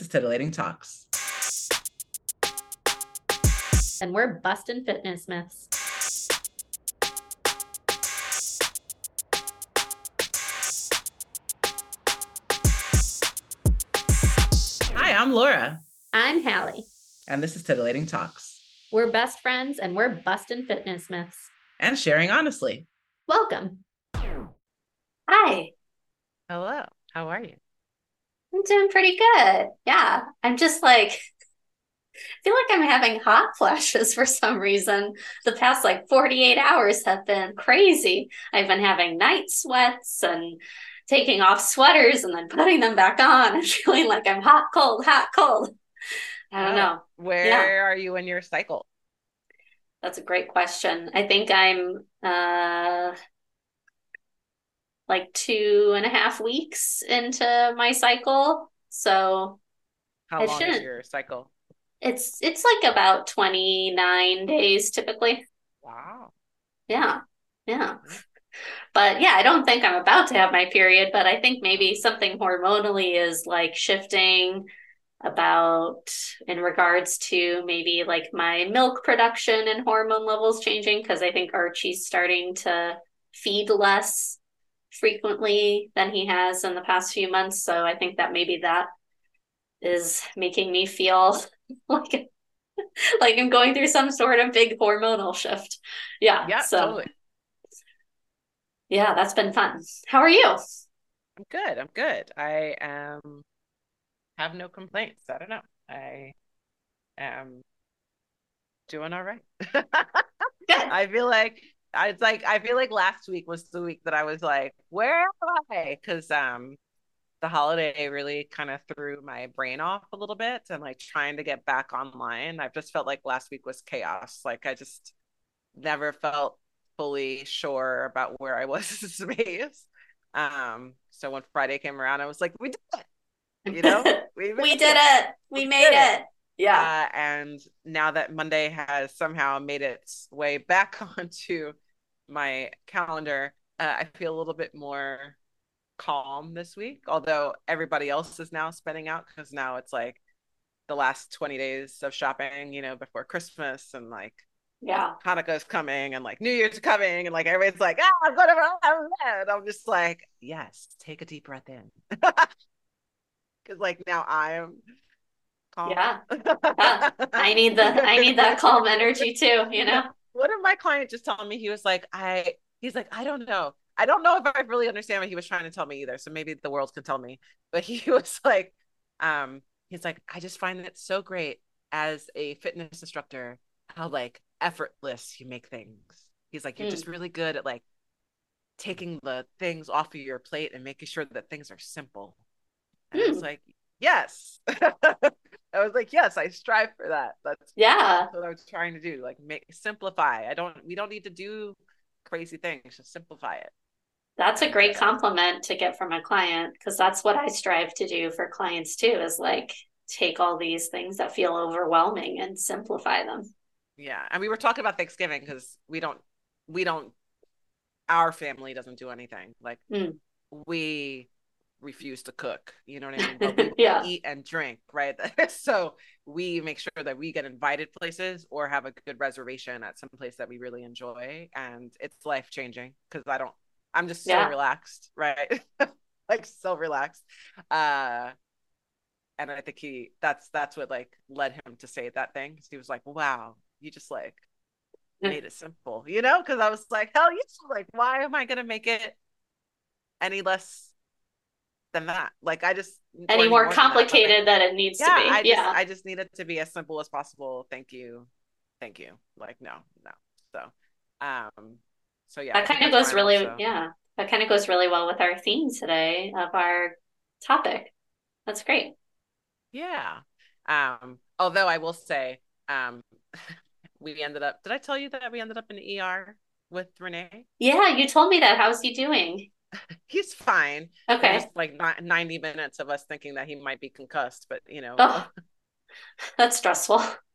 is Titillating Talks. And we're busting fitness myths. Hi, I'm Laura, I'm Hallie. and this is Titillating Talks We're best friends and we're busting fitness myths. and sharing honestly. Welcome. Hi, Hello. How are you? I'm doing pretty good. Yeah, I'm just like, I feel like I'm having hot flashes for some reason. The past like 48 hours have been crazy. I've been having night sweats and taking off sweaters and then putting them back on and feeling like I'm hot, cold, hot, cold. I don't Oh, know. Where are you in your cycle? That's a great question. I think I'm uh like two and a half weeks into my cycle. So How long is your cycle? it's it's like about 29 days typically. Wow. Yeah. Yeah. Hmm. But yeah, I don't think I'm about to have my period, but I think maybe something hormonally is like shifting about in regards to maybe like my milk production and hormone levels changing because I think Archie's starting to feed less frequently than he has in the past few months. So I think that maybe that is making me feel like like I'm going through some sort of big hormonal shift. Yeah. Yeah, so totally. yeah, that's been fun. How are you? I'm good. I'm good. I um have no complaints. I don't know. I am doing all right. I feel like I it's like I feel like last week was the week that I was like, where am I? Because um the holiday really kind of threw my brain off a little bit and like trying to get back online. I've just felt like last week was chaos. Like I just never felt fully sure about where I was in space. Um, so when Friday came around, I was like, we did it, you know, we, we did it. We We made it. it. Yeah. Uh, and now that Monday has somehow made its way back onto my calendar, uh, I feel a little bit more calm this week. Although everybody else is now spending out because now it's like the last 20 days of shopping, you know, before Christmas and like Yeah. Hanukkah's coming and like New Year's coming and like everybody's like, ah, I'm gonna and I'm just like, yes, take a deep breath in. Cause like now I'm calm. Yeah. Yeah. I need the I need that calm energy too, you know? One of my clients just tell me? He was like, I he's like, I don't know. I don't know if I really understand what he was trying to tell me either. So maybe the world can tell me. But he was like, um, he's like, I just find it so great as a fitness instructor how like effortless you make things. He's like, you're Mm. just really good at like taking the things off of your plate and making sure that things are simple. And I was Mm. like, yes. I was like, yes, I strive for that. That's Yeah. that's what I was trying to do. Like make simplify. I don't we don't need to do crazy things, just simplify it. That's a great compliment to get from a client because that's what I strive to do for clients too, is like take all these things that feel overwhelming and simplify them. Yeah. And we were talking about Thanksgiving because we don't we don't our family doesn't do anything. Like Mm. we refuse to cook. You know what I mean? But we Yeah. eat and drink, right? so we make sure that we get invited places or have a good reservation at some place that we really enjoy. And it's life changing because I don't I'm just so Yeah. relaxed, right? like so relaxed. Uh and I think he that's that's what like led him to say that thing. He was like, Wow, you just like made it simple, you know? Because I was like, hell, you like, why am I gonna make it any less than that? Like, I just Any more than that, but, like, complicated than it needs yeah, to be. I just yeah. I just need it to be as simple as possible. Thank you, thank you. Like, no, no. So, um, so yeah, that kind of goes really also. yeah. That kind of goes really well with our theme today of our topic. That's great. Yeah. Um, although I will say, um, we ended up. Did I tell you that we ended up in the ER with Renee? Yeah, you told me that. How's he doing? He's fine. Okay. Just like ni- 90 minutes of us thinking that he might be concussed, but you know, Oh, that's stressful.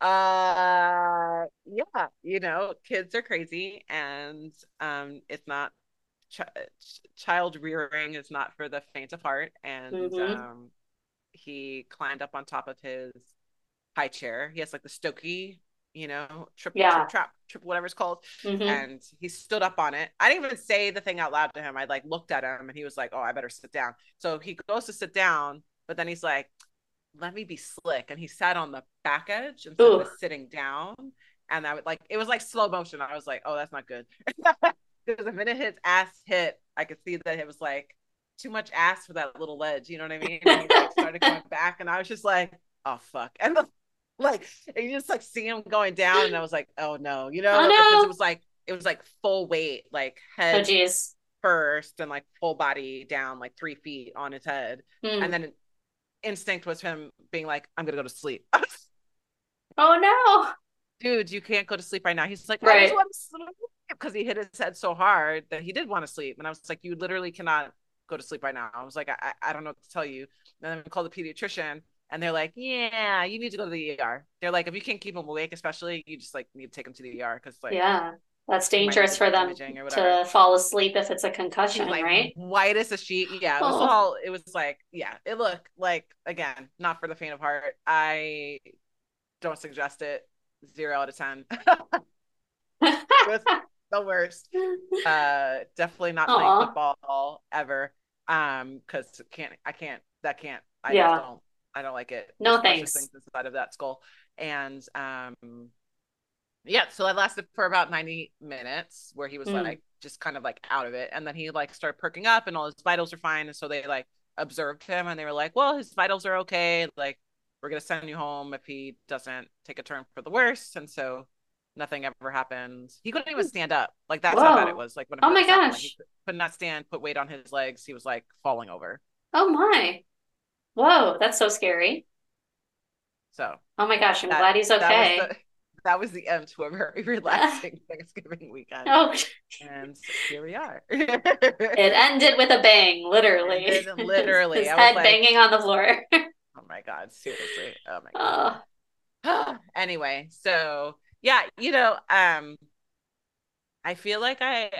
uh, yeah, you know, kids are crazy and um, it's not ch- ch- child rearing is not for the faint of heart and Mhm. um he climbed up on top of his high chair. He has like the Stokke, you know, trip, Yeah. Tripp Trapp, trip, whatever it's called. Mhm. And he stood up on it. I didn't even say the thing out loud to him. I like looked at him and he was like, Oh, I better sit down. So he goes to sit down, but then he's like, Let me be slick. And he sat on the back edge instead Ooh. of sitting down. And I would like, it was like slow motion. I was like, Oh, that's not good. Because the minute his ass hit, I could see that it was like too much ass for that little ledge. You know what I mean? And he like started going back, and I was just like, "Oh fuck!" And the, like, and you just like see him going down, and I was like, "Oh no," you know, Oh, because no. it was like it was like full weight, like Oh head geez. first, and like full body down, like three feet on his head, Hmm. and then instinct was him being like, "I'm gonna go to sleep." Oh no. Dude, you can't go to sleep right now. He's like, I Right. want to sleep because he hit his head so hard that he did want to sleep. And I was like, you literally cannot go to sleep right now. I was like, I, I I don't know what to tell you. And then we called the pediatrician and they're like, yeah, you need to go to the ER. They're like, if you can't keep him awake, especially, you just like need to take him to the ER because like, yeah. That's dangerous for them imaging or whatever. to fall asleep if it's a concussion, like right? white as a sheet. Yeah, it was Oh. all. It was like, yeah, it looked like again, not for the faint of heart. I don't suggest it. Zero out of ten. the worst. Uh, definitely not playing football ever. Um, because can't I can't that can't I Yeah. don't I don't like it. No There's thanks. Things inside of that skull, and um, yeah. So that lasted for about ninety minutes, where he was Mm. like just kind of like out of it, and then he like started perking up, and all his vitals are fine, and so they like observed him, and they were like, well, his vitals are okay, like we're gonna send you home if he doesn't take a turn for the worse, and so nothing ever happened. He couldn't even stand up. Like that's how bad it was. Like when Oh my happened, like, he could not stand, put weight on his legs. He was like falling over. Oh my. Whoa, that's so scary. So Oh my gosh, I'm that- glad he's that was okay. the- That was the end to a very relaxing Thanksgiving weekend. Oh, And here we are. it ended with a bang, literally. Literally. His I head like- banging on the floor. oh my God, seriously. Oh my God. Oh, anyway, so yeah, you know, um I feel like I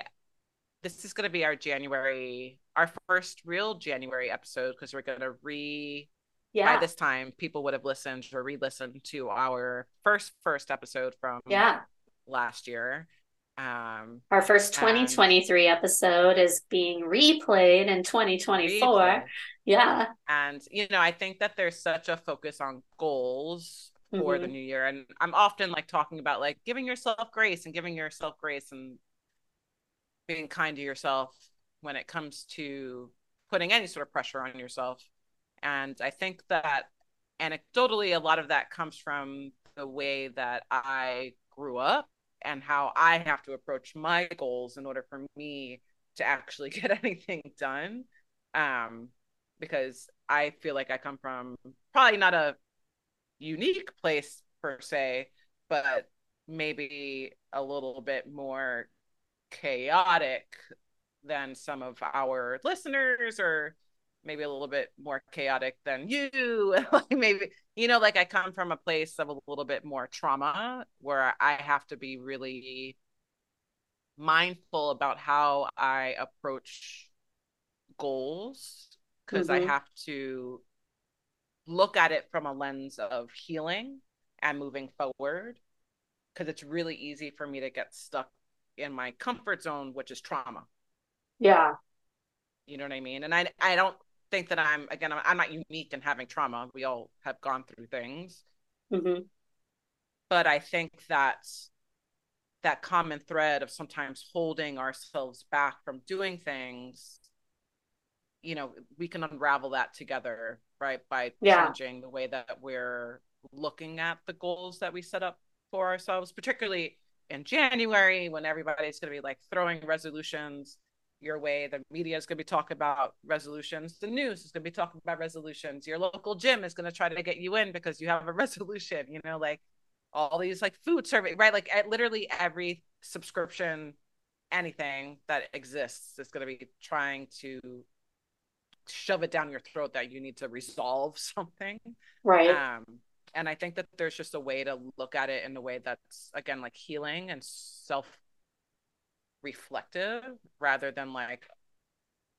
this is gonna be our January our first real January episode because we're gonna re yeah. by this time people would have listened or re-listened to our first first episode from Yeah. last year. Um Our first 2023 episode is being replayed in 2024. replay. Yeah. And you know, I think that there's such a focus on goals for the Mhm. new year. And I'm often like talking about like giving yourself grace and giving yourself grace and being kind to yourself when it comes to putting any sort of pressure on yourself. And I think that anecdotally, a lot of that comes from the way that I grew up and how I have to approach my goals in order for me to actually get anything done. Um, because I feel like I come from probably not a unique place per se, but maybe a little bit more chaotic than some of our listeners or maybe a little bit more chaotic than you like maybe you know like i come from a place of a little bit more trauma where i have to be really mindful about how i approach goals because Mhm. i have to look at it from a lens of healing and moving forward because it's really easy for me to get stuck in my comfort zone which is trauma. Yeah. you know what i mean? And i i don't think that i'm again i'm, not unique in having trauma. We all have gone through things. Hmm but i think that that common thread of sometimes holding ourselves back from doing things you know we can unravel that together right by Yeah. changing the way that we're looking at the goals that we set up for ourselves particularly in january when everybody's going to be like throwing resolutions your way. The media is going to be talking about resolutions. The news is going to be talking about resolutions. Your local gym is going to try to get you in because you have a resolution you know like all these like food service right? Like at literally every subscription anything that exists is going to be trying to shove it down your throat that you need to resolve something. Right. um and i think that there's just a way to look at it in a way that's again like healing and self reflective rather than like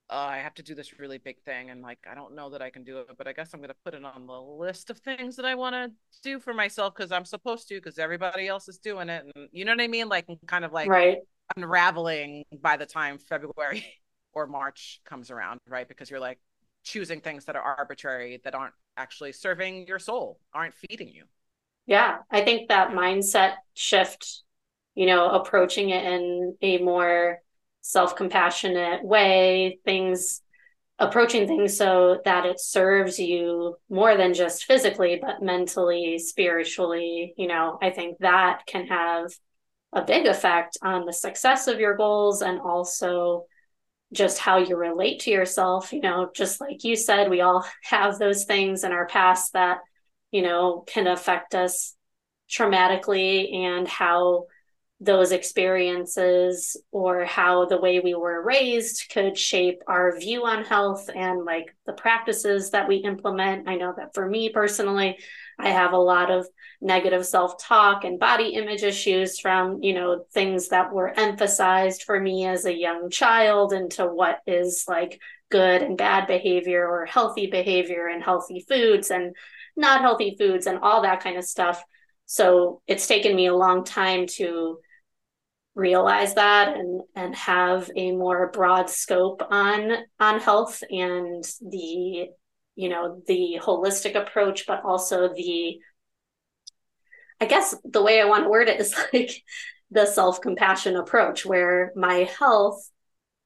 oh, I have to do this really big thing and like I don't know that I can do it, but I guess I'm gonna put it on the list of things that I want to do for myself because I'm supposed to because everybody else is doing it, and you know what I mean, like kind of like right. unraveling by the time February or March comes around, right? Because you're like choosing things that are arbitrary that aren't actually serving your soul, aren't feeding you. Yeah, I think that mindset shift, you know, approaching it in a more self compassionate way, things approaching things so that it serves you more than just physically, but mentally, spiritually. You know, I think that can have a big effect on the success of your goals and also just how you relate to yourself. You know, just like you said, we all have those things in our past that, you know, can affect us traumatically and how those experiences or how the way we were raised could shape our view on health and like the practices that we implement. I know that for me personally, I have a lot of negative self-talk and body image issues from, you know, things that were emphasized for me as a young child into what is like good and bad behavior or healthy behavior and healthy foods and not healthy foods and all that kind of stuff. So it's taken me a long time to realize that and and have a more broad scope on on health and the you know the holistic approach but also the i guess the way i want to word it is like the self-compassion approach where my health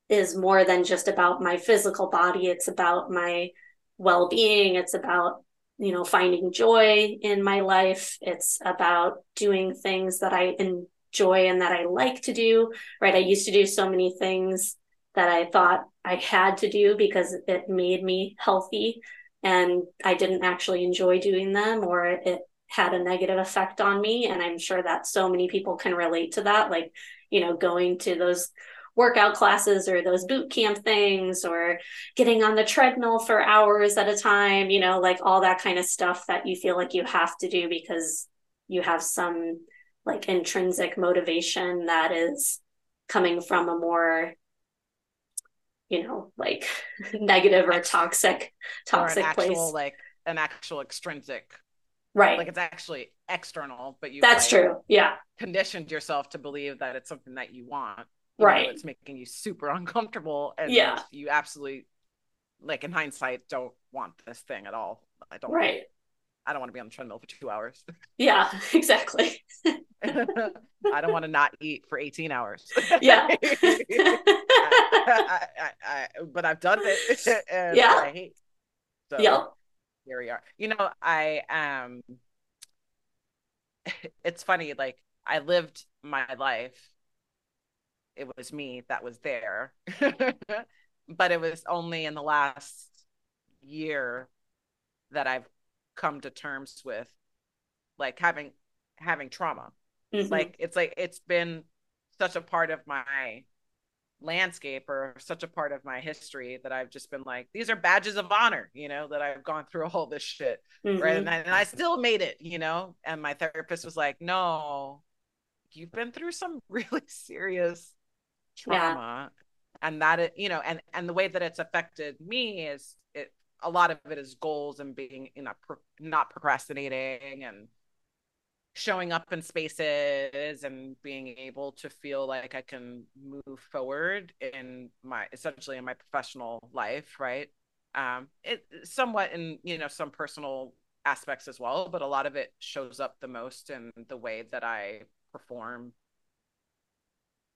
is more than just about my physical body. It's about my well-being. It's about you know finding joy in my life. It's about doing things that i enjoy and that i like to do right? I used to do so many things that i thought i had to do because it made me healthy and i didn't actually enjoy doing them or it had a negative effect on me. And i'm sure that so many people can relate to that like you know going to those workout classes or those boot camp things or getting on the treadmill for hours at a time, you know, like all that kind of stuff that you feel like you have to do because you have some like intrinsic motivation that is coming from a more you know like negative or toxic toxic or place. actual, like an actual extrinsic right. like it's actually external but you that's like, true. Yeah. conditioned yourself to believe that it's something that you want right. it's making you super uncomfortable and yeah. you absolutely like in hindsight don't want this thing at all. I don't right. I don't want to be on the treadmill for two hours. Yeah exactly. I don't want to not eat for 18 hours. Yeah I, I, I, but i've done it and yeah i hate so yep here we are you know i um it's funny like i lived my life it was me that was there. but it was only in the last year that I've come to terms with like having having trauma. Mm-hmm. Like it's like it's been such a part of my landscape or such a part of my history that I've just been like, these are badges of honor, you know, that I've gone through all this shit. Mm-hmm. Right. And I, and I still made it, you know. And my therapist was like, no, you've been through some really serious trauma yeah. and that it you know and and the way that it's affected me is it a lot of it is goals and being you know pro- not procrastinating and showing up in spaces and being able to feel like I can move forward in my essentially in my professional life, right? Um, it somewhat in you know some personal aspects as well, but a lot of it shows up the most in the way that I perform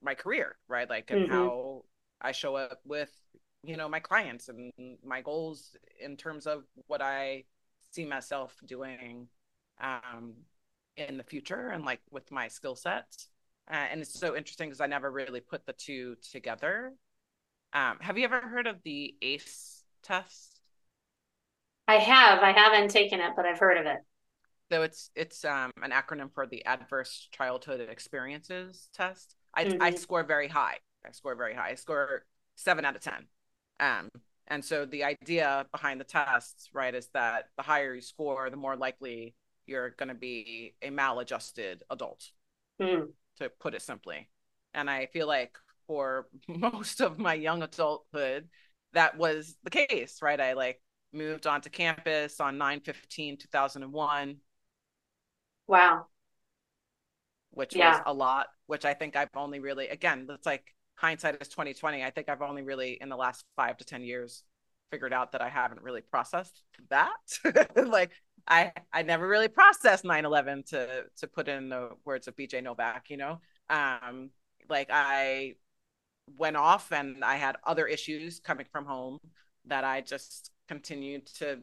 my career, right? Like and mm-hmm. how I show up with you know my clients and my goals in terms of what I see myself doing um in the future and like with my skill sets. Uh, and it's so interesting because I never really put the two together. Um, have you ever heard of the ACE test? I have. I haven't taken it, but I've heard of it. So it's it's um, an acronym for the Adverse Childhood Experiences Test. I mm-hmm. I score very high. I score very high. I score seven out of ten. Um, and so the idea behind the tests, right, is that the higher you score, the more likely you're going to be a maladjusted adult, mm. to put it simply. And I feel like for most of my young adulthood, that was the case, right? I like moved onto campus on 9 15 2001 wow which yeah. was a lot which i think i've only really again it's like hindsight is 2020 i think i've only really in the last five to ten years figured out that i haven't really processed that like i i never really processed 9-11 to to put in the words of bj novak you know um like i went off and i had other issues coming from home that i just continued to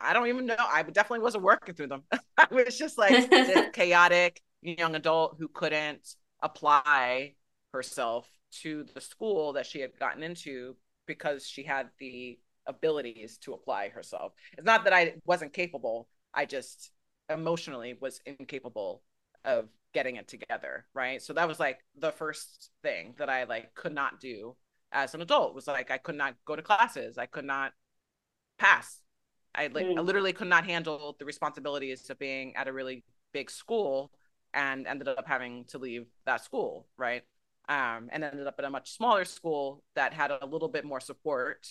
I don't even know. I definitely wasn't working through them. I was just like this chaotic young adult who couldn't apply herself to the school that she had gotten into because she had the abilities to apply herself. It's not that I wasn't capable. I just emotionally was incapable of getting it together, right? So that was like the first thing that I like could not do as an adult was like I could not go to classes. I could not pass. I like mm. I literally could not handle the responsibilities of being at a really big school and ended up having to leave that school, right? Um, and ended up at a much smaller school that had a little bit more support,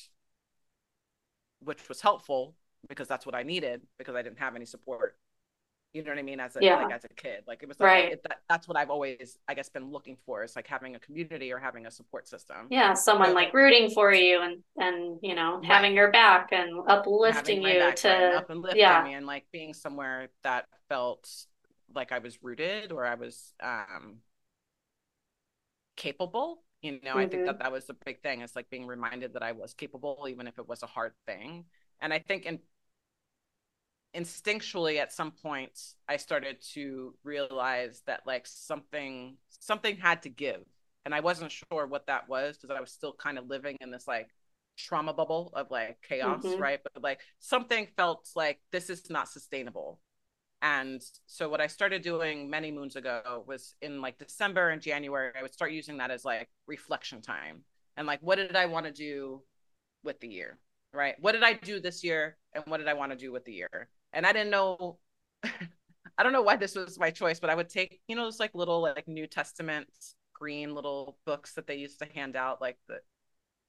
which was helpful because that's what I needed because I didn't have any support you know what I mean? As a yeah. like as a kid, like it was like right. it, that, that's what I've always, I guess, been looking for is like having a community or having a support system. Yeah, someone like rooting for you and and you know right. having your back and uplifting you back, to right, up and lifting yeah. me and like being somewhere that felt like I was rooted or I was um capable. You know, mm-hmm. I think mm-hmm. that that was a big thing. It's like being reminded that I was capable, even if it was a hard thing. And I think in instinctually at some point i started to realize that like something something had to give and i wasn't sure what that was because i was still kind of living in this like trauma bubble of like chaos mm-hmm. right but like something felt like this is not sustainable and so what i started doing many moons ago was in like december and january i would start using that as like reflection time and like what did i want to do with the year right what did i do this year and what did i want to do with the year and I didn't know. I don't know why this was my choice, but I would take, you know, those like little like New Testament green little books that they used to hand out. Like the,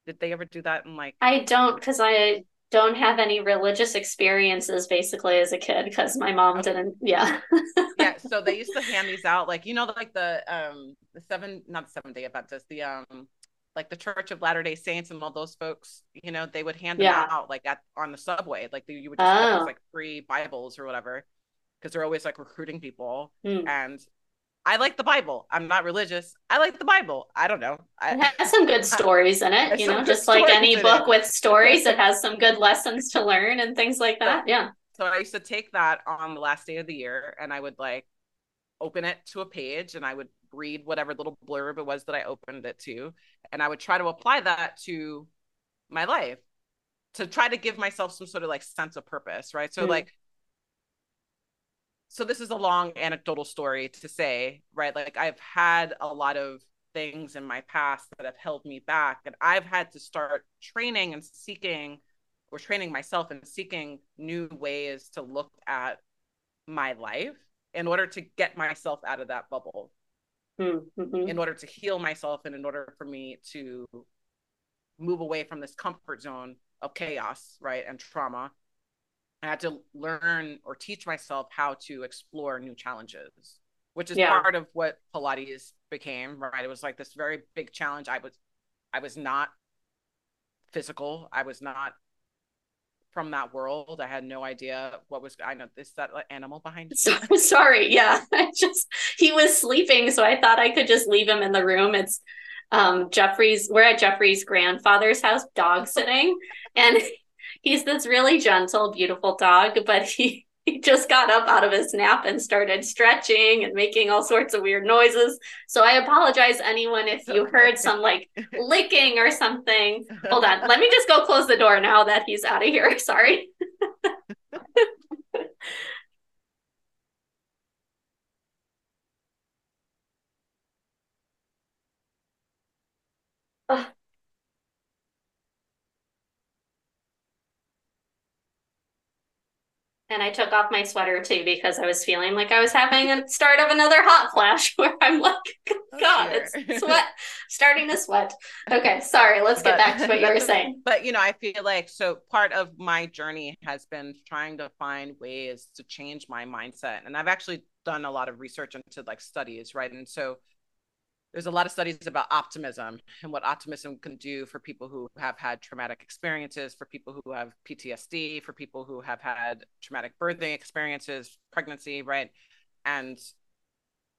did they ever do that? And like, I don't, because I don't have any religious experiences basically as a kid because my mom okay. didn't. Yeah. yeah. So they used to hand these out, like you know, like the um the seven, not the seven day Adventist, the um like the Church of Latter Day Saints and all those folks, you know, they would hand them yeah. out like at on the subway, like you would just oh. those, like free Bibles or whatever, because they're always like recruiting people. Mm. And I like the Bible. I'm not religious. I like the Bible. I don't know. I, it has some good stories in it, you know, just like any book it. with stories, it has some good lessons to learn and things like that. Yeah. So I used to take that on the last day of the year and I would like open it to a page and I would read whatever little blurb it was that I opened it to. And I would try to apply that to my life to try to give myself some sort of like sense of purpose, right? So, mm-hmm. like, so this is a long anecdotal story to say, right? Like, I've had a lot of things in my past that have held me back, and I've had to start training and seeking or training myself and seeking new ways to look at my life in order to get myself out of that bubble mm-hmm. in order to heal myself and in order for me to move away from this comfort zone of chaos, right, and trauma. I had to learn or teach myself how to explore new challenges, which is yeah. part of what Pilates became, right? It was like this very big challenge. I was I was not physical. I was not from that world. I had no idea what was. I know this that animal behind. So, sorry, yeah, I just he was sleeping, so I thought I could just leave him in the room. It's um Jeffrey's. We're at Jeffrey's grandfather's house, dog sitting, and he's this really gentle, beautiful dog, but he he just got up out of his nap and started stretching and making all sorts of weird noises. So I apologize, anyone, if you heard some like licking or something. Hold on. Let me just go close the door now that he's out of here. Sorry. And I took off my sweater too because I was feeling like I was having a start of another hot flash where I'm like, Oh, God, it's sweat, starting to sweat. Okay, sorry, let's get But- back to what you were saying. But you know, I feel like so part of my journey has been trying to find ways to change my mindset. And I've actually done a lot of research into like studies, right? And so there's a lot of studies about optimism and what optimism can do for people who have had traumatic experiences, for people who have PTSD, for people who have had traumatic birthing experiences, pregnancy, right? And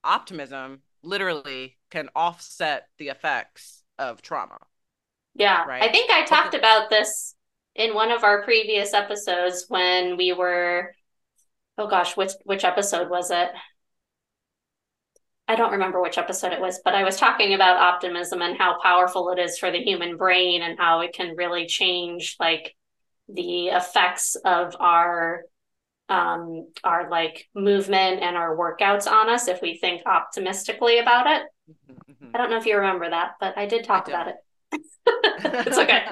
optimism literally can offset the effects of trauma. Yeah, Right? I think I talked about this in one of our previous episodes when we were, oh gosh, which which episode was it? I don't remember which episode it was, but I was talking about optimism and how powerful it is for the human brain and how it can really change like the effects of our um our like movement and our workouts on us if we think optimistically about it. Mhm, mhm. I don't know if you remember that, but I did talk about it. it's okay.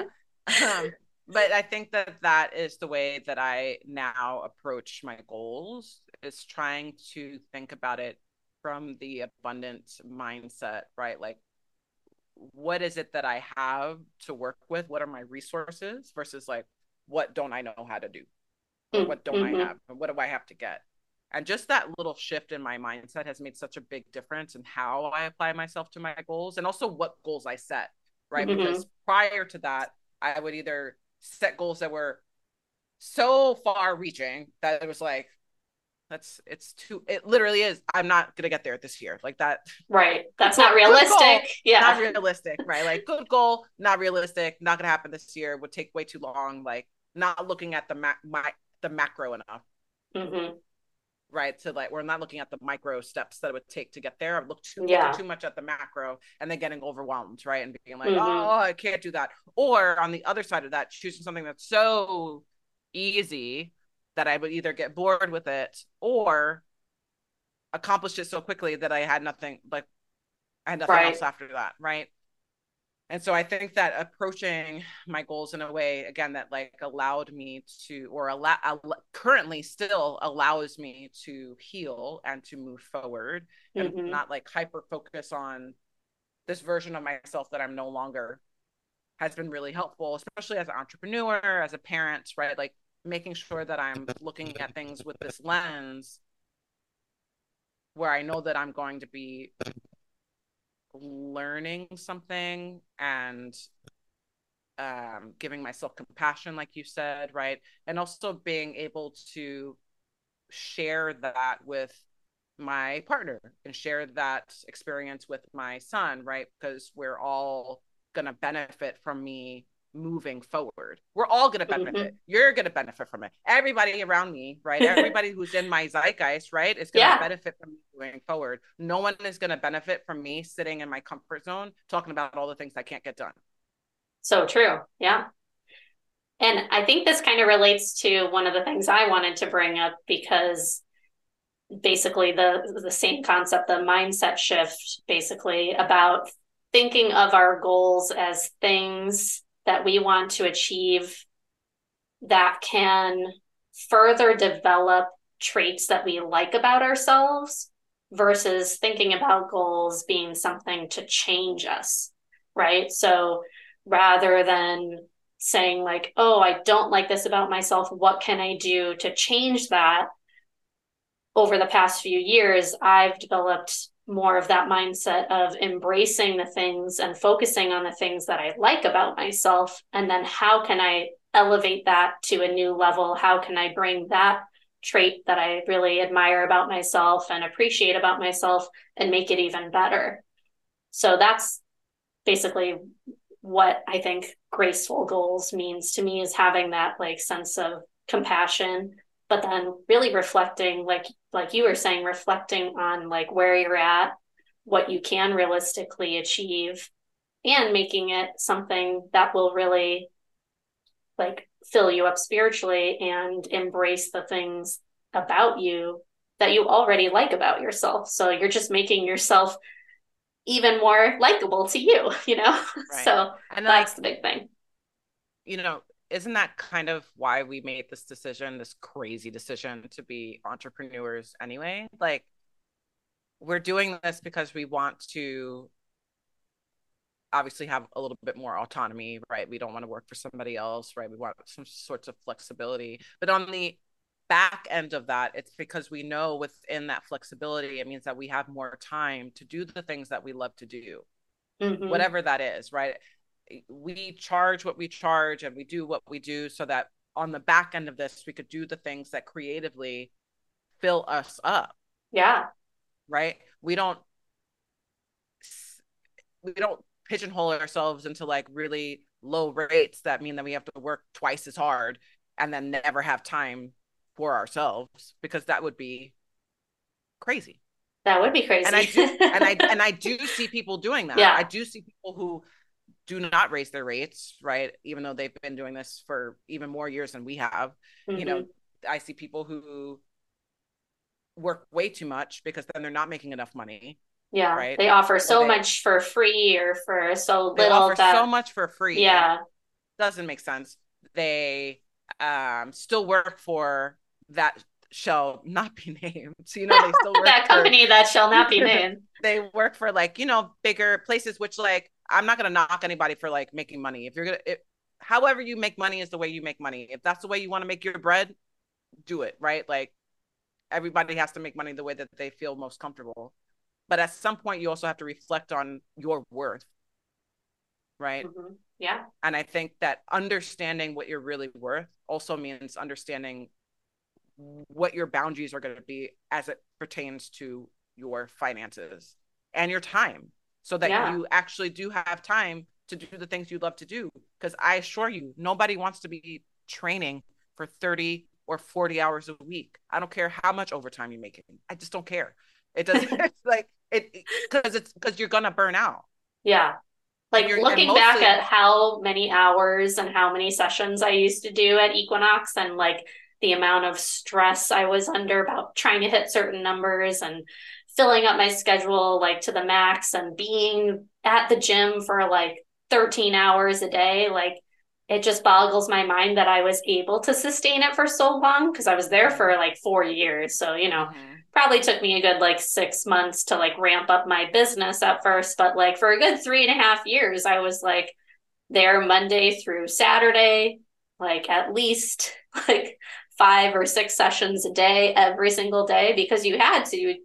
um, but I think that that is the way that I now approach my goals is trying to think about it from the abundant mindset, right? Like, what is it that I have to work with? What are my resources versus like, what don't I know how to do? Or what don't mhm. I have? What do I have to get? And just that little shift in my mindset has made such a big difference in how I apply myself to my goals and also what goals I set, right? Mhm. Because prior to that, I would either set goals that were so far reaching that it was like, that's it's too it literally is i'm not gonna get there this year like that Right. That's not goal. realistic. Yeah. not realistic right like good goal not realistic not gonna happen this year would take way too long like not looking at the ma- my the macro enough hmm right to like we're not looking at the micro steps that it would take to get there i've looked too, Yeah. too much at the macro and then getting overwhelmed right and being like Mhm. oh i can't do that or on the other side of that choosing something that's so easy that i would either get bored with it or accomplish it so quickly that i had nothing like i had nothing Right. else after that right and so i think that approaching my goals in a way again that like allowed me to or allow al- currently still allows me to heal and to move forward and Mhm. not like hyper focus on this version of myself that i'm no longer has been really helpful especially as an entrepreneur as a parent right like making sure that i'm looking at things with this lens where i know that i'm going to be learning something and um giving myself compassion like you said right? And also being able to share that with my partner and share that experience with my son right? Because we're all going to benefit from me moving forward. We're all going to benefit mm-hmm. you're going to benefit from it. Everybody around me right? Everybody who's in my zeitgeist right is going to Yeah. benefit from moving forward. No one is going to benefit from me sitting in my comfort zone talking about all the things i can't get done. So true. Yeah. And I think this kind of relates to one of the things I wanted to bring up because basically the the same concept, the mindset shift basically about thinking of our goals as things that we want to achieve that can further develop traits that we like about ourselves versus thinking about goals being something to change us, right? So rather than saying like oh i don't like this about myself what can i do to change that over the past few years i've developed more of that mindset of embracing the things and focusing on the things that i like about myself. And then how can i elevate that to a new level? How can i bring that trait that i really admire about myself and appreciate about myself and make it even better? So that's basically what I think graceful goals means to me is having that like sense of compassion, but then really reflecting, like like you were saying, reflecting on like where you're at, what you can realistically achieve, and making it something that will really like fill you up spiritually and embrace the things about you that you already like about yourself. So you're just making yourself even more likable to you, you know? Right. So and like that's the big thing. you know isn't that kind of why we made this decision, this crazy decision to be entrepreneurs anyway? Like, we're doing this because we want to obviously have a little bit more autonomy, right? We don't want to work for somebody else, right? We want some sorts of flexibility. But on the back end of that, it's because we know within that flexibility, it means that we have more time to do the things that we love to do, mm-hmm. whatever that is, right? We charge what we charge and we do what we do so that on the back end of this, we could do the things that creatively fill us up. Yeah. Right. We don't, we don't pigeonhole ourselves into like really low rates that mean that we have to work twice as hard and then never have time for ourselves because that would be crazy. That would be crazy. And I do, and I and I do see people doing that. Yeah. I do see people who do not raise their rates, right? Even though they've been doing this for even more years than we have. Mm-hmm. You know, mm-hmm. I see people who work way too much because then they're not making enough money. Yeah. Right. They offer so they, much for free or for so little that so much for free. Yeah. Doesn't make sense. They um still work for that shall not be named. So you know they still work that company that shall not be named. they work for like, you know, bigger places which like I'm not going to knock anybody for like making money. If you're going to however you make money is the way you make money. If that's the way you want to make your bread, do it, right? Like everybody has to make money the way that they feel most comfortable. But at some point you also have to reflect on your worth. Right? Mm-hmm. Yeah. And I think that understanding what you're really worth also means understanding what your boundaries are going to be as it pertains to your finances and your time so that yeah. you actually do have time to do the things you love to do. Because i assure you nobody wants to be training for 30 or 40 hours a week. I don't care how much overtime you're making. I just don't care. It doesn't it's like it because it's because you're gonna burn out. Yeah. Like looking mostly, back at how many hours and how many sessions i used to do at equinox and like the amount of stress I was under about trying to hit certain numbers and filling up my schedule like to the max and being at the gym for like 13 hours a day like it just boggles my mind that I was able to sustain it for so long because I was there for like 4 years so you know mm-hmm. probably took me a good like 6 months to like ramp up my business at first but like for a good three and a half years I was like there Monday through Saturday like at least like five or six sessions a day every single day because you had to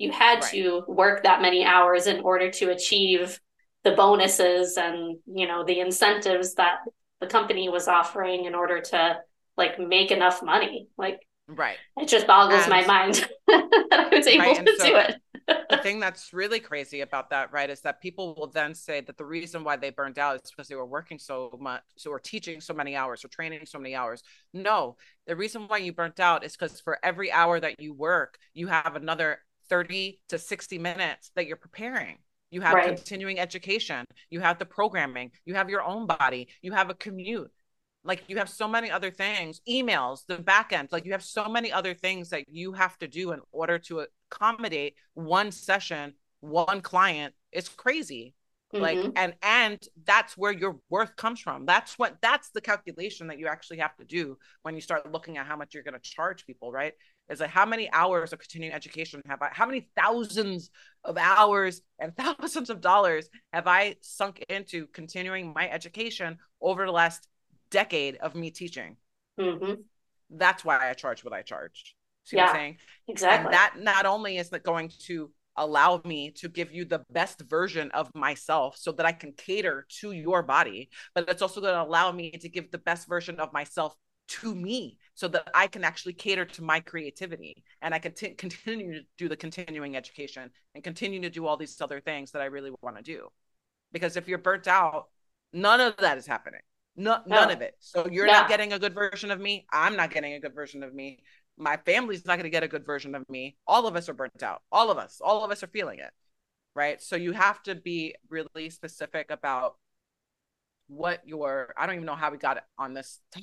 you had right. to work that many hours in order to achieve the bonuses and you know the incentives that the company was offering in order to like make enough money like right it just boggles and, my mind that i was able right, to so, do it the thing that's really crazy about that, right, is that people will then say that the reason why they burned out is because they were working so much, so or teaching so many hours, or training so many hours. No, the reason why you burnt out is because for every hour that you work, you have another 30 to 60 minutes that you're preparing. You have right. continuing education, you have the programming, you have your own body, you have a commute, like you have so many other things emails the back end. Like you have so many other things that you have to do in order to accommodate one session one client. It's crazy. Mm-hmm. like and and that's where your worth comes from. That's what that's the calculation that you actually have to do when you start looking at how much you're going to charge people right is like how many hours of continuing education have i how many thousands of hours and thousands of dollars have i sunk into continuing my education over the last decade of me teaching. Mm-hmm. That's why I charge what I charge. See yeah, what I'm saying? Exactly. And that not only is that going to allow me to give you the best version of myself so that I can cater to your body, but it's also going to allow me to give the best version of myself to me so that I can actually cater to my creativity and I can t- continue to do the continuing education and continue to do all these other things that I really want to do. Because if you're burnt out, none of that is happening. No, none of it. So you're not getting a good version of me. I'm not getting a good version of me. My family's not going to get a good version of me. All of us are burnt out. All of us. All of us are feeling it. Right. So you have to be really specific about what your, I don't even know how we got on this.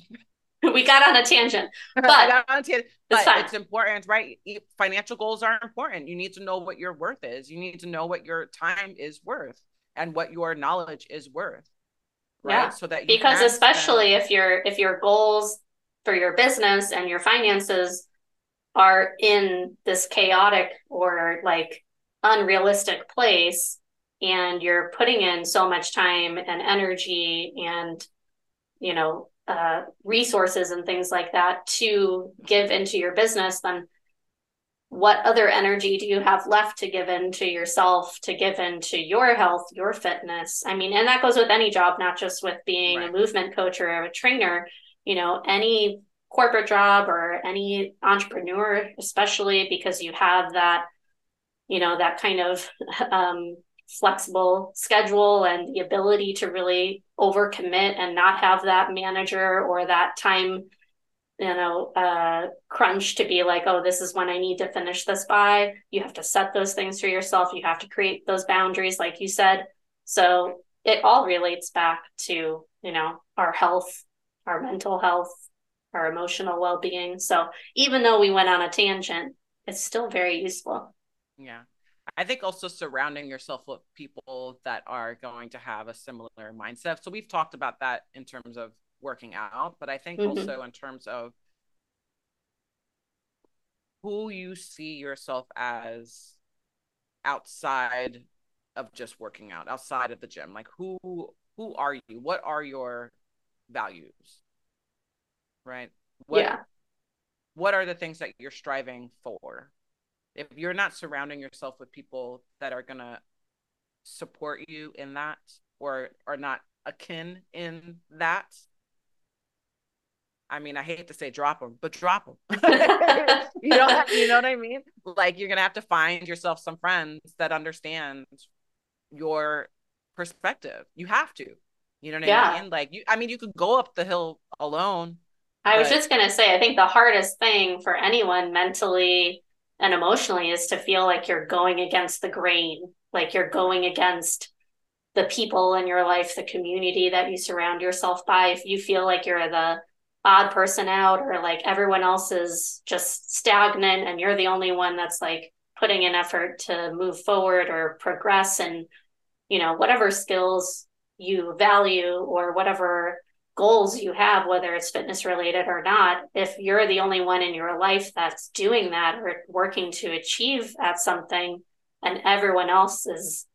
we got on a tangent, but, a tangent, but it's, it's important, right? Financial goals are important. You need to know what your worth is. You need to know what your time is worth and what your knowledge is worth right? Yeah. So that you because especially spend- if your if your goals for your business and your finances are in this chaotic or like unrealistic place and you're putting in so much time and energy and you know uh, resources and things like that to give into your business then what other energy do you have left to give into yourself to give into your health your fitness i mean and that goes with any job not just with being Right. a movement coach or a trainer you know any corporate job or any entrepreneur especially because you have that you know that kind of um, flexible schedule and the ability to really overcommit and not have that manager or that time you know uh crunch to be like oh this is when i need to finish this by. You have to set those things for yourself. You have to create those boundaries like you said. So it all relates back to you know our health our mental health our emotional well-being. So even though we went on a tangent it's still very useful. Yeah. I think also surrounding yourself with people that are going to have a similar mindset. So we've talked about that in terms of working out, but I think Mhm. also in terms of who you see yourself as outside of just working out, outside of the gym. Like who who are you? What are your values? Right? What yeah what are the things that you're striving for? If you're not surrounding yourself with people that are going to support you in that or are not akin in that, I mean, I hate to say drop them, but drop them. you know, you know what I mean? Like you're going to have to find yourself some friends that understand your perspective. You have to. You know what Yeah. I mean? Like you I mean, you could go up the hill alone. I was just going to say, I think the hardest thing for anyone mentally and emotionally is to feel like you're going against the grain, like you're going against the people in your life, the community that you surround yourself by. If you feel like you're the odd person out or like everyone else is just stagnant and you're the only one that's like putting an effort to move forward or progress and, you know, whatever skills you value or whatever goals you have, whether it's fitness related or not, if you're the only one in your life that's doing that or working to achieve at something and everyone else is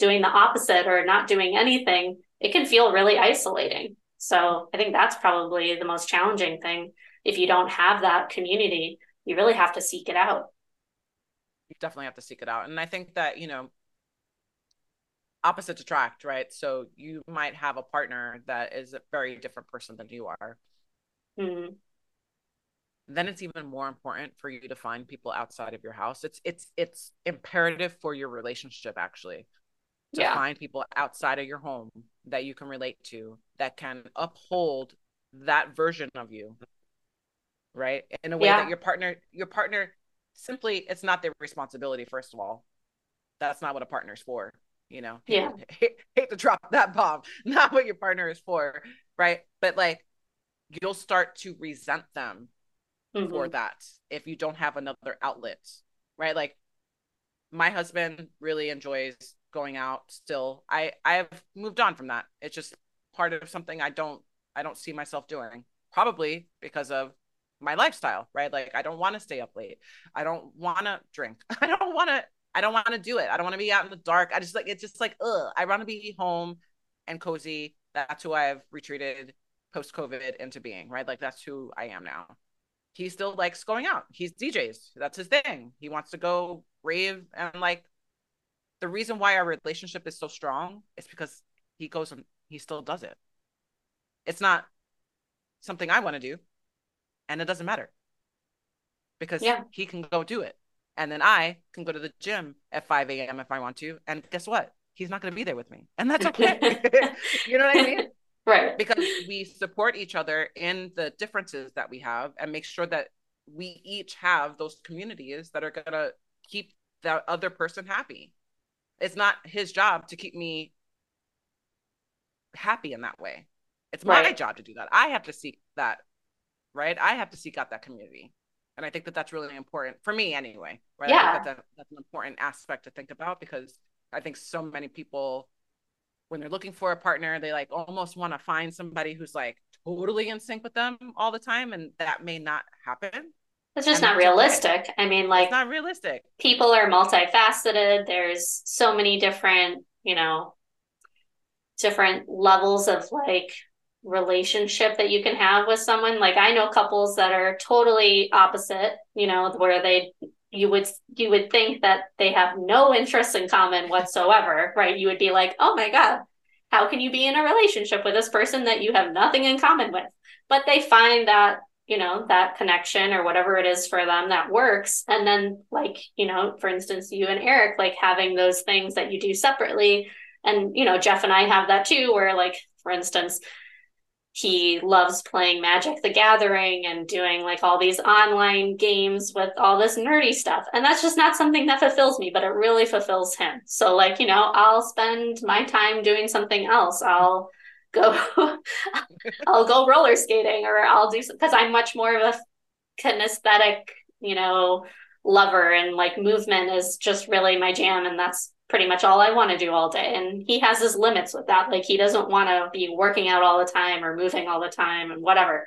doing the opposite or not doing anything, it can feel really isolating. So I think that's probably the most challenging thing. If you don't have that community, you really have to seek it out. you definitely have to seek it out. And I think that, you know, opposites attract, right? So you might have a partner that is a very different person than you are. Mm, Then it's even more important for you to find people outside of your house. It's it's it's imperative for your relationship actually to Yeah. find people outside of your home that you can relate to that can uphold that version of you. Right? In a way Yeah. that your partner your partner simply it's not their responsibility first of all. That's not what a partner's for, you know. Yeah. hate, hate to drop that bomb. Not what your partner is for, right? But like you'll start to resent them mhm. for that if you don't have another outlet, right? Like my husband really enjoys going out still. I I have moved on from that. It's just part of something I don't I don't see myself doing. Probably because of my lifestyle, right? Like I don't want to stay up late. I don't want to drink. I don't want to I don't want to do it. I don't want to be out in the dark. I just like it's just like ugh. I want to be home and cozy. That's who I've retreated post COVID into being, right? Like that's who I am now. He still likes going out. He's DJs. That's his thing. He wants to go rave and like the reason why our relationship is so strong is because he goes and he still does it. It's not something I want to do, and it doesn't matter because Yeah. he can go do it, and then I can go to the gym at 5 a.m. if I want to, and guess what? He's not going to be there with me, and that's okay. you know what I mean? Right. because we support each other in the differences that we have and make sure that we each have those communities that are going to keep that other person happy. It's not his job to keep me happy in that way. It's my Right. job to do that. I have to seek that, right? I have to seek out that community. And I think that that's really important for me anyway, right? I Yeah. think that, that that's an important aspect to think about because I think so many people when they're looking for a partner, they like almost want to find somebody who's like totally in sync with them all the time. And that may not happen. It's just And not that's okay. realistic. I mean, like It's not realistic. people are multifaceted. There's so many different, you know, different levels of like relationship that you can have with someone. Like I know couples that are totally opposite, you know, where they you would you would think that they have no interests in common whatsoever, right? You would be like, "Oh my god, how can you be in a relationship with this person that you have nothing in common with?" But they find that you know that connection or whatever it is for them that works and then like you know for instance you and eric like having those things that you do separately and you know jeff and i have that too where like for instance he loves playing magic the gathering and doing like all these online games with all this nerdy stuff. And that's just not something that fulfills me but it really fulfills him. So like you know i'll spend my time doing something else. I'll go I'll go roller skating or I'll do because I'm much more of a kinesthetic, you know, lover and like movement is just really my jam and that's pretty much all I want to do all day. And he has his limits with that. Like he doesn't want to be working out all the time or moving all the time and whatever.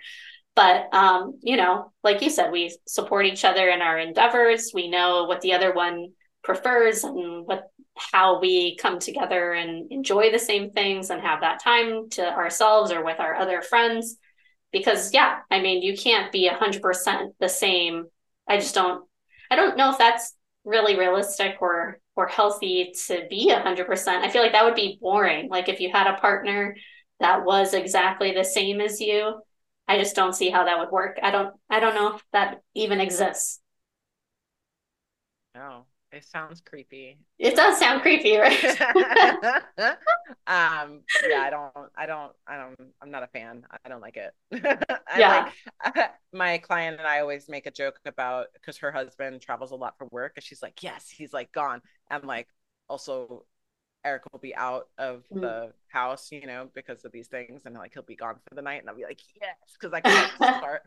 But um, you know, like you said, we support each other in our endeavors. We know what the other one prefers and what how we come together and enjoy the same things and have that time to ourselves or with our other friends because yeah i mean you can't be 100% the same i just don't i don't know if that's really realistic or or healthy to be 100% i feel like that would be boring. Like if you had a partner that was exactly the same as you i just don't see how that would work. I don't i don't know if that even exists. No, it sounds creepy. it does sound creepy right um yeah i don't i don't i don't i'm not a fan i don't like it Yeah. like, my client and i always make a joke about because her husband travels a lot for work and she's like yes he's like gone and like also eric will be out of Mhm. the house you know because of these things and like he'll be gone for the night and i'll be like yes because i can't start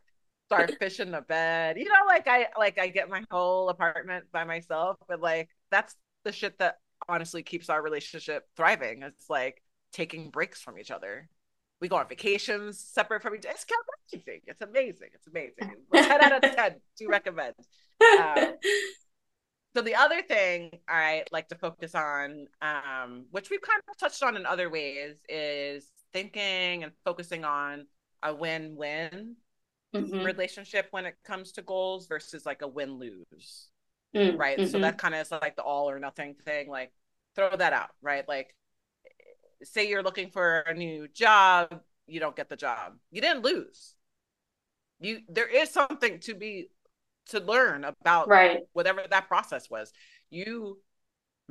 start fishing the bed you know like i like i get my whole apartment by myself but like that's the shit that honestly keeps our relationship thriving. It's like taking breaks from each other. We go on vacations separate from each other. It's amazing. It's amazing. It's amazing. 10 out of 10. Do recommend. Um, so the other thing I like to focus on, um, which we've kind of touched on in other ways, is thinking and focusing on a win-win Mhm. relationship when it comes to goals versus like a win-lose Mm, right? So mhm. that kind of is like the all or nothing thing. Like throw that out, right? Like say you're looking for a new job, you don't get the job. You didn't lose. You there is something to be to learn about right whatever that process was. You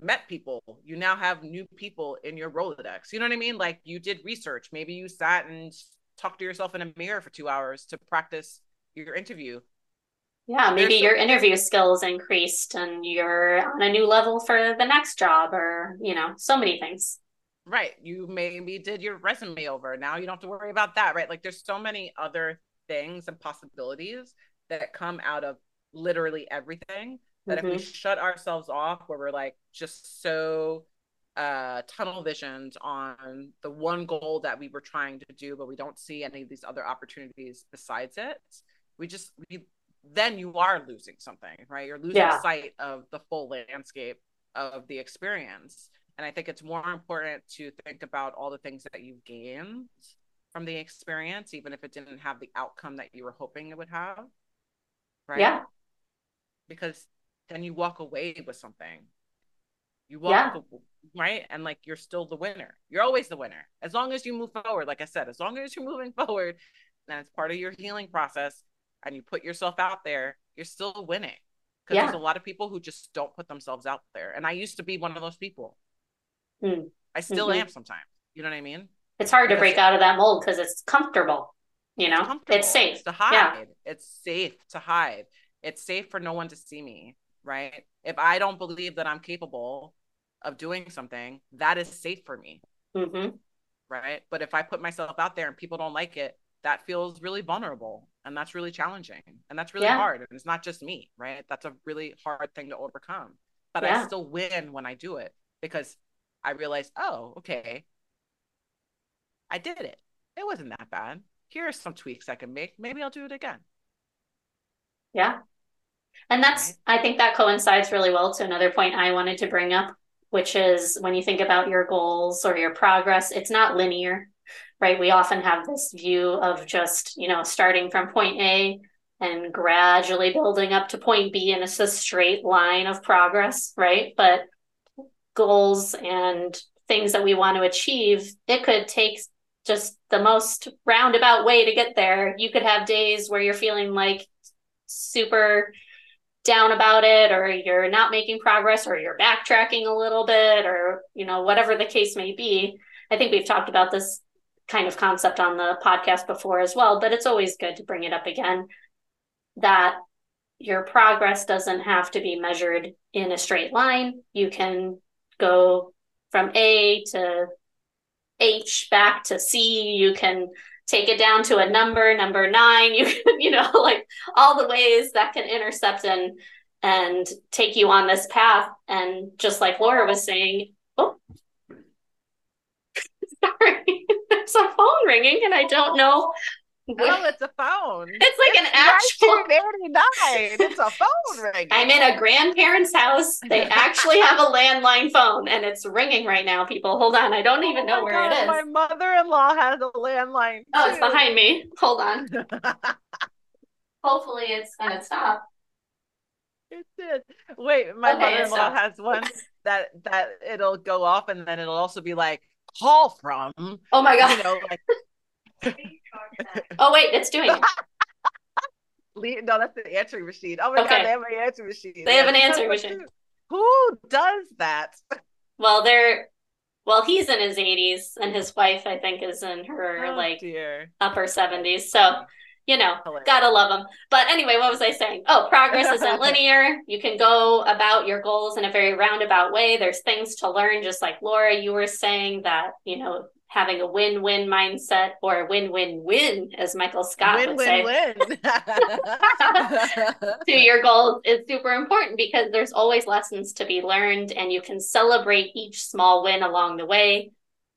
met people. You now have new people in your Rolodex. You know what I mean? Like you did research. Maybe you sat and talked to yourself in a mirror for two hours to practice your interview. Yeah, maybe There's your interview skills increased and you're on a new level for the next job or, you know, so many things. Right. You maybe did your resume over. Now you don't have to worry about that, right? Like there's so many other things and possibilities that come out of literally everything that if we mm-hmm. shut ourselves off where we're like just so uh tunnel visioned on the one goal that we were trying to do but we don't see any of these other opportunities besides it we just we then you are losing something right you're losing Yeah. sight of the full landscape of the experience and i think it's more important to think about all the things that you've gained from the experience even if it didn't have the outcome that you were hoping it would have right Yeah. because then you walk away with something. You walk Yeah. Right, and like you're still the winner. You're always the winner as long as you move forward. Like I said, as long as you're moving forward, and it's part of your healing process, and you put yourself out there, you're still winning. Because Yeah. there's a lot of people who just don't put themselves out there, and I used to be one of those people. Mm. I still Mhm. am sometimes. You know what I mean? It's hard to Because- break out of that mold because it's comfortable, you know, comfortable. it's safe. It's to Yeah. hide. It's safe to hide. It's safe for no one to see me, right? If I don't believe that I'm capable of doing something, that is safe for me, hmm right? But if I put myself out there and people don't like it, that feels really vulnerable and that's really challenging and that's really Yeah. hard. And it's not just me, right? That's a really hard thing to overcome. But I still win when I do it because I realize, oh, okay, I did it. It wasn't that bad. Here are some tweaks I can make. Maybe I'll do it again. Yeah. And that's, I think that coincides really well to another point I wanted to bring up, which is when you think about your goals or your progress, it's not linear, right? We often have this view of just, you know, starting from point A and gradually building up to point B, and it's a straight line of progress, right? But goals and things that we want to achieve, it could take just the most roundabout way to get there. You could have days where you're feeling like super down about it or you're not making progress or you're backtracking a little bit or you know whatever the case may be. I think we've talked about this kind of concept on the podcast before as well but it's always good to bring it up again that your progress doesn't have to be measured in a straight line. You can go from a to h back to c. You can take it down to a number, number nine, you can, you know, like all the ways that can intercept and and take you on this path. And just like Laura was saying, oh, sorry, there's a phone ringing, and I don't know Oh, it's a phone. It's like an actual. 1989. It's a phone. I'm in a grandparent's house. They actually have a landline phone, and it's ringing right now. People, hold on. I don't even Oh know where God, it is. My mother-in-law has a landline. Oh, it's behind me. Hold on. Hopefully, it's gonna stop. It did. Wait, my Okay, mother-in-law has one that that it'll go off, and then it'll also be like call from. Oh my You god. know, like Oh wait, it's doing it. no, that's the answering machine. Oh my Okay. god, they have an answering machine. They have an answering machine. Who does that? Well, they're well, he's in his 80s, and his wife, I think, is in her Oh, like dear. upper 70s. So, you know, Hilarious. gotta love them. But anyway, what was I saying? Oh, progress isn't linear. You can go about your goals in a very roundabout way. There's things to learn, just like Laura, you were saying that, you know, having a win win mindset or a win win win, as Michael Scott win would win say. win. to your goals is super important because there's always lessons to be learned and you can celebrate each small win along the way.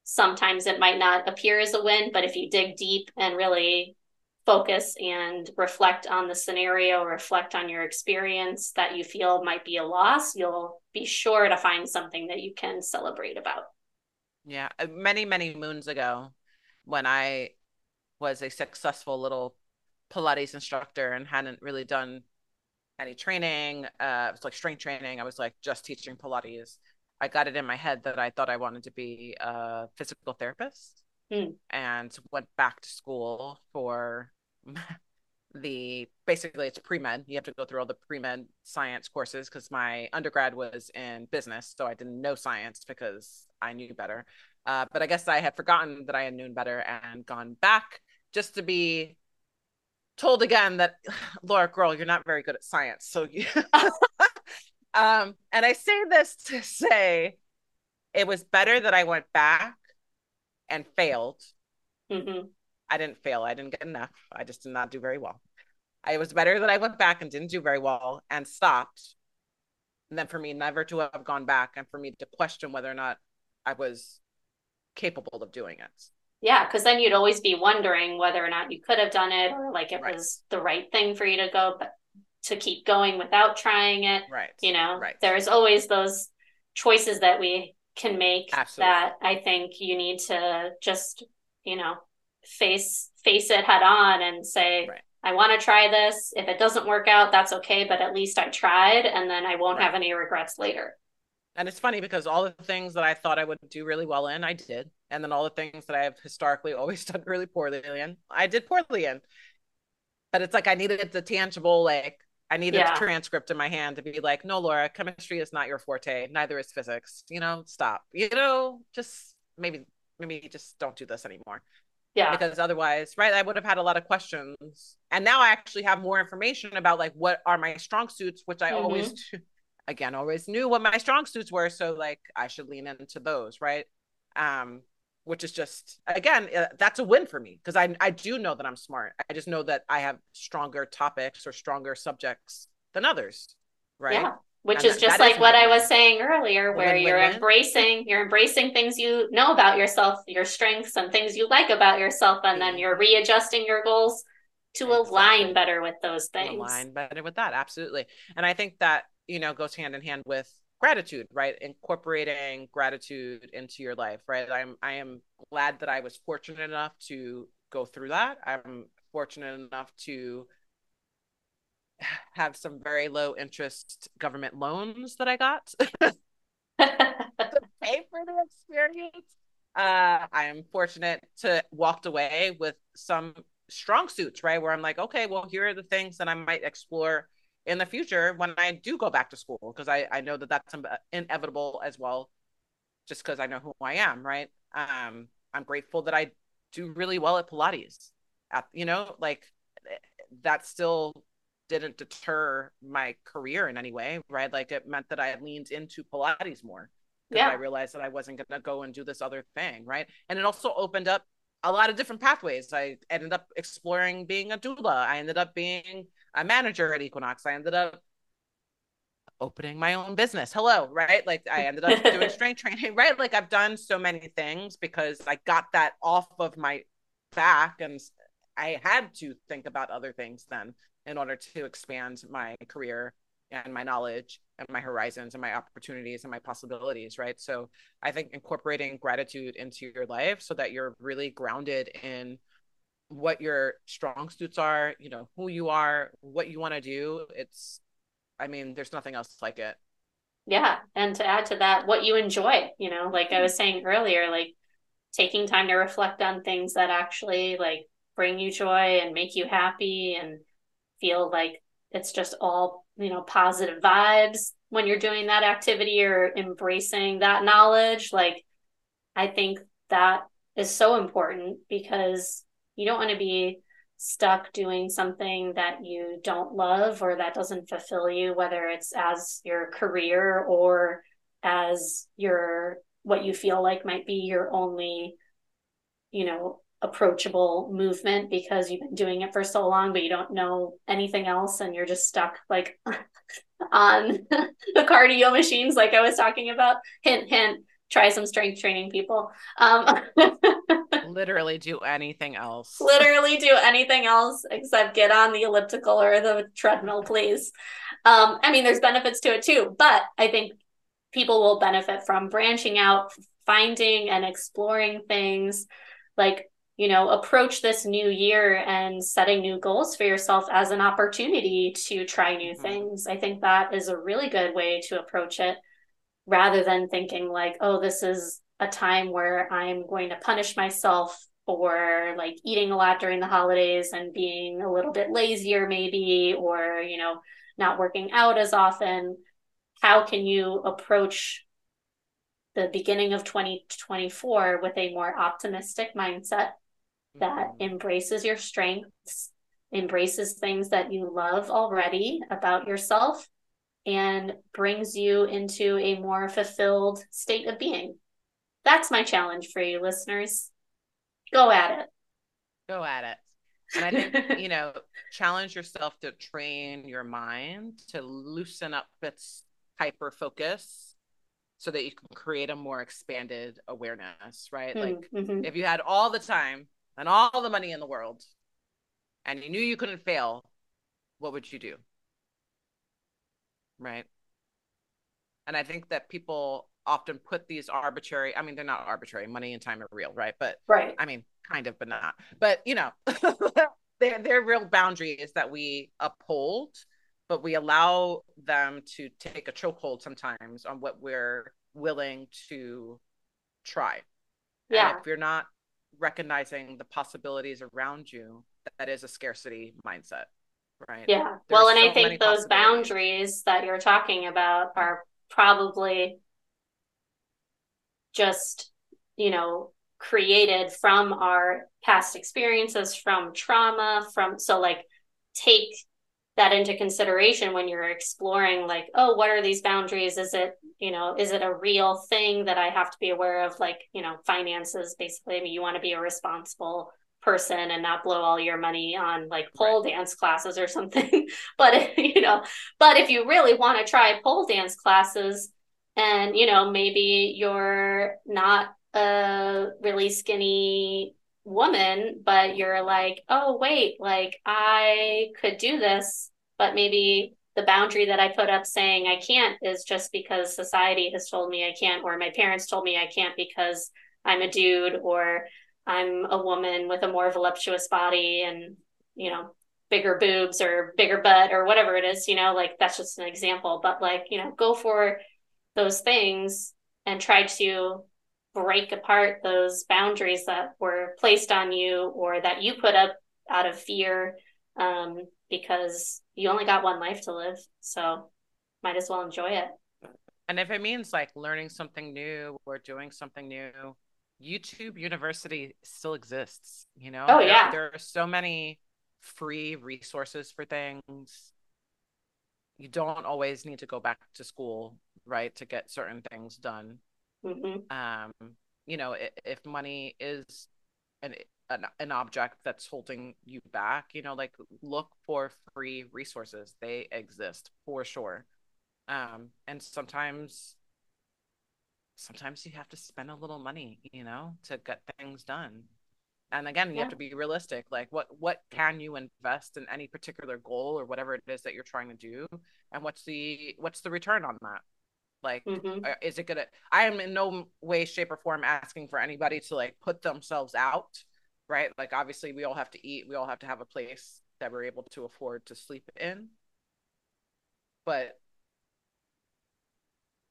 Sometimes it might not appear as a win, but if you dig deep and really focus and reflect on the scenario, reflect on your experience that you feel might be a loss, you'll be sure to find something that you can celebrate about. Yeah, uh, many, many moons ago, when I was a successful little Pilates instructor and hadn't really done any training, uh, it was like strength training. I was like just teaching Pilates. I got it in my head that I thought I wanted to be a physical therapist Hmm. and went back to school for the basically it's pre-med. You have to go through all the pre-med science courses because my undergrad was in business, so I didn't know science because I knew better. Uh, but I guess I had forgotten that I had known better and gone back just to be told again that Laura, girl, you're not very good at science. So you um, and I say this to say it was better that I went back and failed hmm I didn't fail. I didn't get enough. I just did not do very well. I, it was better that I went back and didn't do very well and stopped than for me never to have gone back and for me to question whether or not I was capable of doing it. Yeah, because then you'd always be wondering whether or not you could have done it or like it Right. was the right thing for you to go, but to keep going without trying it. Right. You know, Right. there's always those choices that we can make Absolutely. that I think you need to just, you know, face face it head on and say, Right. I want to try this. If it doesn't work out, that's okay, but at least I tried and then I won't Right. have any regrets later. And it's funny because all the things that I thought I would do really well in, I did. And then all the things that I have historically always done really poorly in, I did poorly in. But it's like I needed the tangible, like I needed Yeah. a transcript in my hand to be like, no, Laura, chemistry is not your forte. Neither is physics. You know, stop. You know, just maybe, maybe just don't do this anymore. Yeah. Because otherwise, right, I would have had a lot of questions. And now I actually have more information about like what are my strong suits, which I Mhm. always again always knew what my strong suits were so like i should lean into those right? Um which is just again uh, that's a win for me because i i do know that i'm smart. I just know that i have stronger topics or stronger subjects than others right? Yeah. which And is that- just that is like what I was saying earlier, where you're embracing you're embracing things you know about yourself, your strengths and things you like about yourself, and then you're readjusting your goals to align better with those things. align better with that absolutely. And i think that you know goes hand in hand with gratitude right incorporating gratitude into your life right i'm i am glad that i was fortunate enough to go through that i'm fortunate enough to have some very low interest government loans that i got to pay for the experience. Uh, I am fortunate to walked away with some strong suits, right? Where I'm like, okay, well, here are the things that I might explore in the future when I do go back to school, because I, I know that that's inevitable as well, just because I know who I am, right? Um, I'm grateful that I do really well at Pilates. At, you know, like that still didn't deter my career in any way, right? Like it meant that I leaned into Pilates more Yeah. I realized that I wasn't going to go and do this other thing, right? And it also opened up a lot of different pathways. I ended up exploring being a doula. I ended up being a manager at Equinox. I ended up opening my own business. Hello, right? Like I ended up doing strength training, right? Like I've done so many things because I got that off of my back and I had to think about other things then in order to expand my career and my knowledge and my horizons and my opportunities and my possibilities, right? So I think incorporating gratitude into your life so that you're really grounded in what your strong suits are, you know, who you are, what you want to do. It's, I mean, there's nothing else like it. Yeah. And to add to that, what you enjoy, you know, like I was saying earlier, like taking time to reflect on things that actually like bring you joy and make you happy and feel like it's just all, you know, positive vibes when you're doing that activity or embracing that knowledge. Like, I think that is so important because you don't want to be stuck doing something that you don't love or that doesn't fulfill you, whether it's as your career or as your what you feel like might be your only, you know, approachable movement because you've been doing it for so long, but you don't know anything else and you're just stuck like on the cardio machines, like I was talking about. Hint, hint, try some strength training, people. Um, Literally do anything else. literally do anything else except get on the elliptical or the treadmill, please. Um, I mean, there's benefits to it too, but I think people will benefit from branching out, finding and exploring things like, you know, approach this new year and setting new goals for yourself as an opportunity to try new Mhm. things. I think that is a really good way to approach it rather than thinking like, oh, this is a time where I'm going to punish myself for like eating a lot during the holidays and being a little bit lazier, maybe, or, you know, not working out as often. How can you approach the beginning of 2024 with a more optimistic mindset that Mhm. embraces your strengths, embraces things that you love already about yourself, and brings you into a more fulfilled state of being. That's my challenge for you, listeners. Go at it. Go at it. And I think, you know, challenge yourself to train your mind to loosen up its hyper focus so that you can create a more expanded awareness, right? it. Like Mhm. if you had all the time and all the money in the world and you knew you couldn't fail, what would you do? Right. And I think that people often put these arbitrary, I mean, they're not arbitrary, money and time are real, right? But right. I mean, kind of, but not. But you know, they're they're real boundaries that we uphold, but we allow them to take a chokehold sometimes on what we're willing to try. Yeah. And if you're not recognizing the possibilities around you, that is a scarcity mindset, right? Yeah. There well, and I so many think those boundaries that you're talking about are probably just, you know, created from our past experiences, from trauma, from so like take that into consideration when you're exploring like oh what are these boundaries is it you know is it a real thing that i have to be aware of like you know finances basically i mean you want to be a responsible person and not blow all your money on like pole right. dance classes or something. but you know, but if you really want to try pole dance classes and you know, maybe you're not a really skinny woman, but you're like, oh wait, like I could do this, but maybe the boundary that I put up saying I can't is just because society has told me I can't, or my parents told me I can't because I'm a dude, or I'm a woman with a more voluptuous body and, you know, bigger boobs or bigger butt or whatever it is, you know, like that's just an example. But like, you know, go for those things and try to break apart those boundaries that were placed on you or that you put up out of fear um, because you only got one life to live. So might as well enjoy it. And if it means like learning something new or doing something new, YouTube University still exists, you know? Oh, yeah. There, there are so many free resources for things. You don't always need to go back to school, right, to get certain things done. Mm-hmm. Um, you know, if, if money is an, an an object that's holding you back, you know, like look for free resources. They exist for sure. Um, and sometimes sometimes you have to spend a little money, you know, to get things done. And again, you yeah. have to be realistic. Like what what can you invest in any particular goal or whatever it is that you're trying to do? And what's the what's the return on that? Like mm-hmm. Uh, is it gonna I am in no way, shape, or form asking for anybody to like put themselves out, right? Like obviously we all have to eat, we all have to have a place that we're able to afford to sleep in. But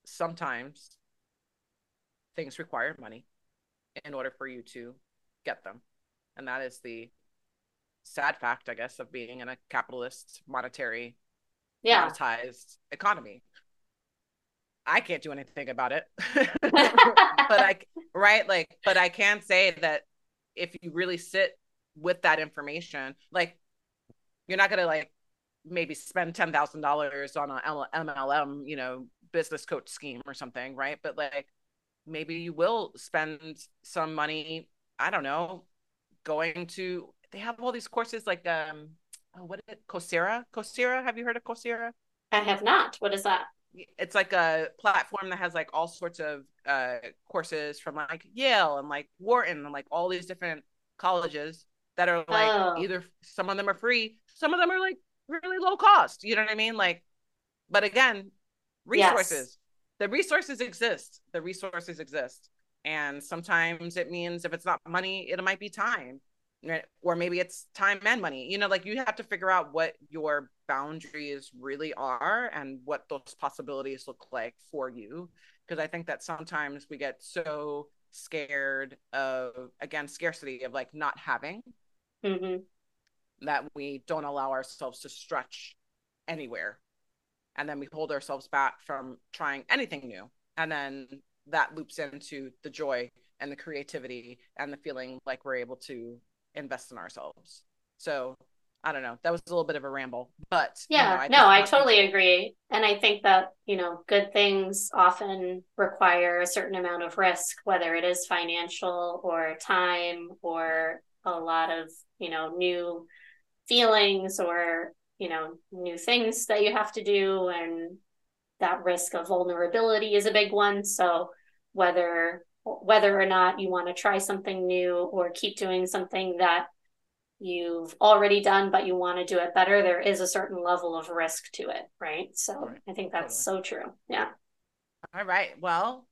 sometimes things require money in order for you to get them. And that is the sad fact, I guess, of being in a capitalist, monetary, yeah. monetized economy. I can't do anything about it. but I, right? Like, but I can say that if you really sit with that information, like, you're not going to like maybe spend $10,000 on a MLM, you know, business coach scheme or something, right? But like, maybe you will spend some money i don't know going to they have all these courses like um oh, what is it coursera coursera have you heard of coursera i have not what is that it's like a platform that has like all sorts of uh courses from like yale and like wharton and like all these different colleges that are like oh. either some of them are free some of them are like really low cost you know what i mean like but again resources yes the resources exist. The resources exist. And sometimes it means if it's not money, it might be time. Or maybe it's time and money. You know, like you have to figure out what your boundaries really are and what those possibilities look like for you. Because I think that sometimes we get so scared of, again, scarcity of like not having mm-hmm. that we don't allow ourselves to stretch anywhere and then we hold ourselves back from trying anything new and then that loops into the joy and the creativity and the feeling like we're able to invest in ourselves. So i don't know. That was a little bit of a ramble but yeah you know, I no i totally agree. And i think that you know good things often require a certain amount of risk whether it is financial or time or a lot of you know new feelings or you know new things that you have to do. And that risk of vulnerability is a big one. So whether whether or not you want to try something new or keep doing something that you've already done but you want to do it better there is a certain level of risk to it right so right. i think that's totally. so true yeah all right well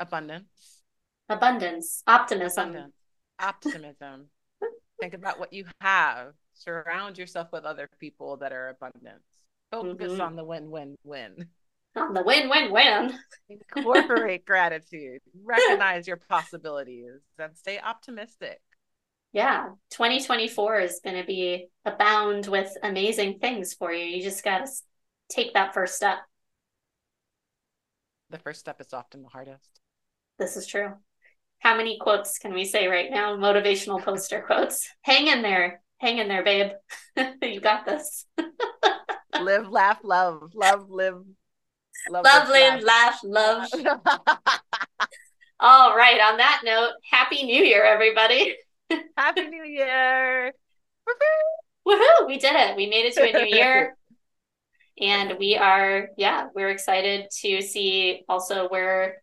abundance abundance optimism abundance. optimism think about what you have surround yourself with other people that are abundance focus mm-hmm. on the win-win-win on the win-win-win incorporate gratitude. Recognize your possibilities and stay optimistic. Yeah. 2024 is going to be abound with amazing things for you. You just got to take that first step. The first step is often the hardest. This is true. How many quotes can we say right now? Motivational poster quotes. Hang in there. Hang in there, babe. you got this. live, laugh, love, love, live, love, love live, laugh, love. All right. On that note, happy New Year, everybody. Happy New Year. Woohoo! We did it. We made it to a new year. and we are, yeah, we're excited to see also where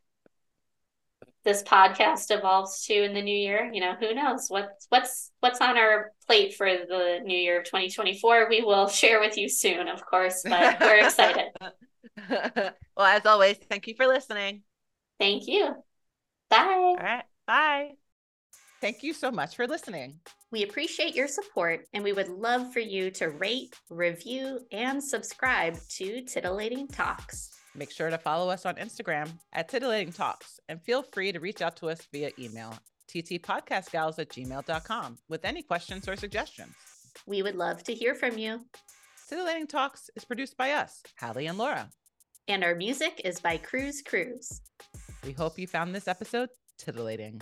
this podcast evolves to in the new year. You know, who knows what's what's what's on our plate for the new year of 2024. We will share with you soon, of course, but we're excited. well, as always, thank you for listening. Thank you. Bye. All right. Bye. Thank you so much for listening. We appreciate your support and we would love for you to rate, review, and subscribe to Titillating Talks. Make sure to follow us on Instagram at Titillating Talks and feel free to reach out to us via email, ttpodcastgals at gmail.com, with any questions or suggestions. We would love to hear from you. Titillating Talks is produced by us, Hallie and Laura. And our music is by Cruz Cruz. We hope you found this episode titillating.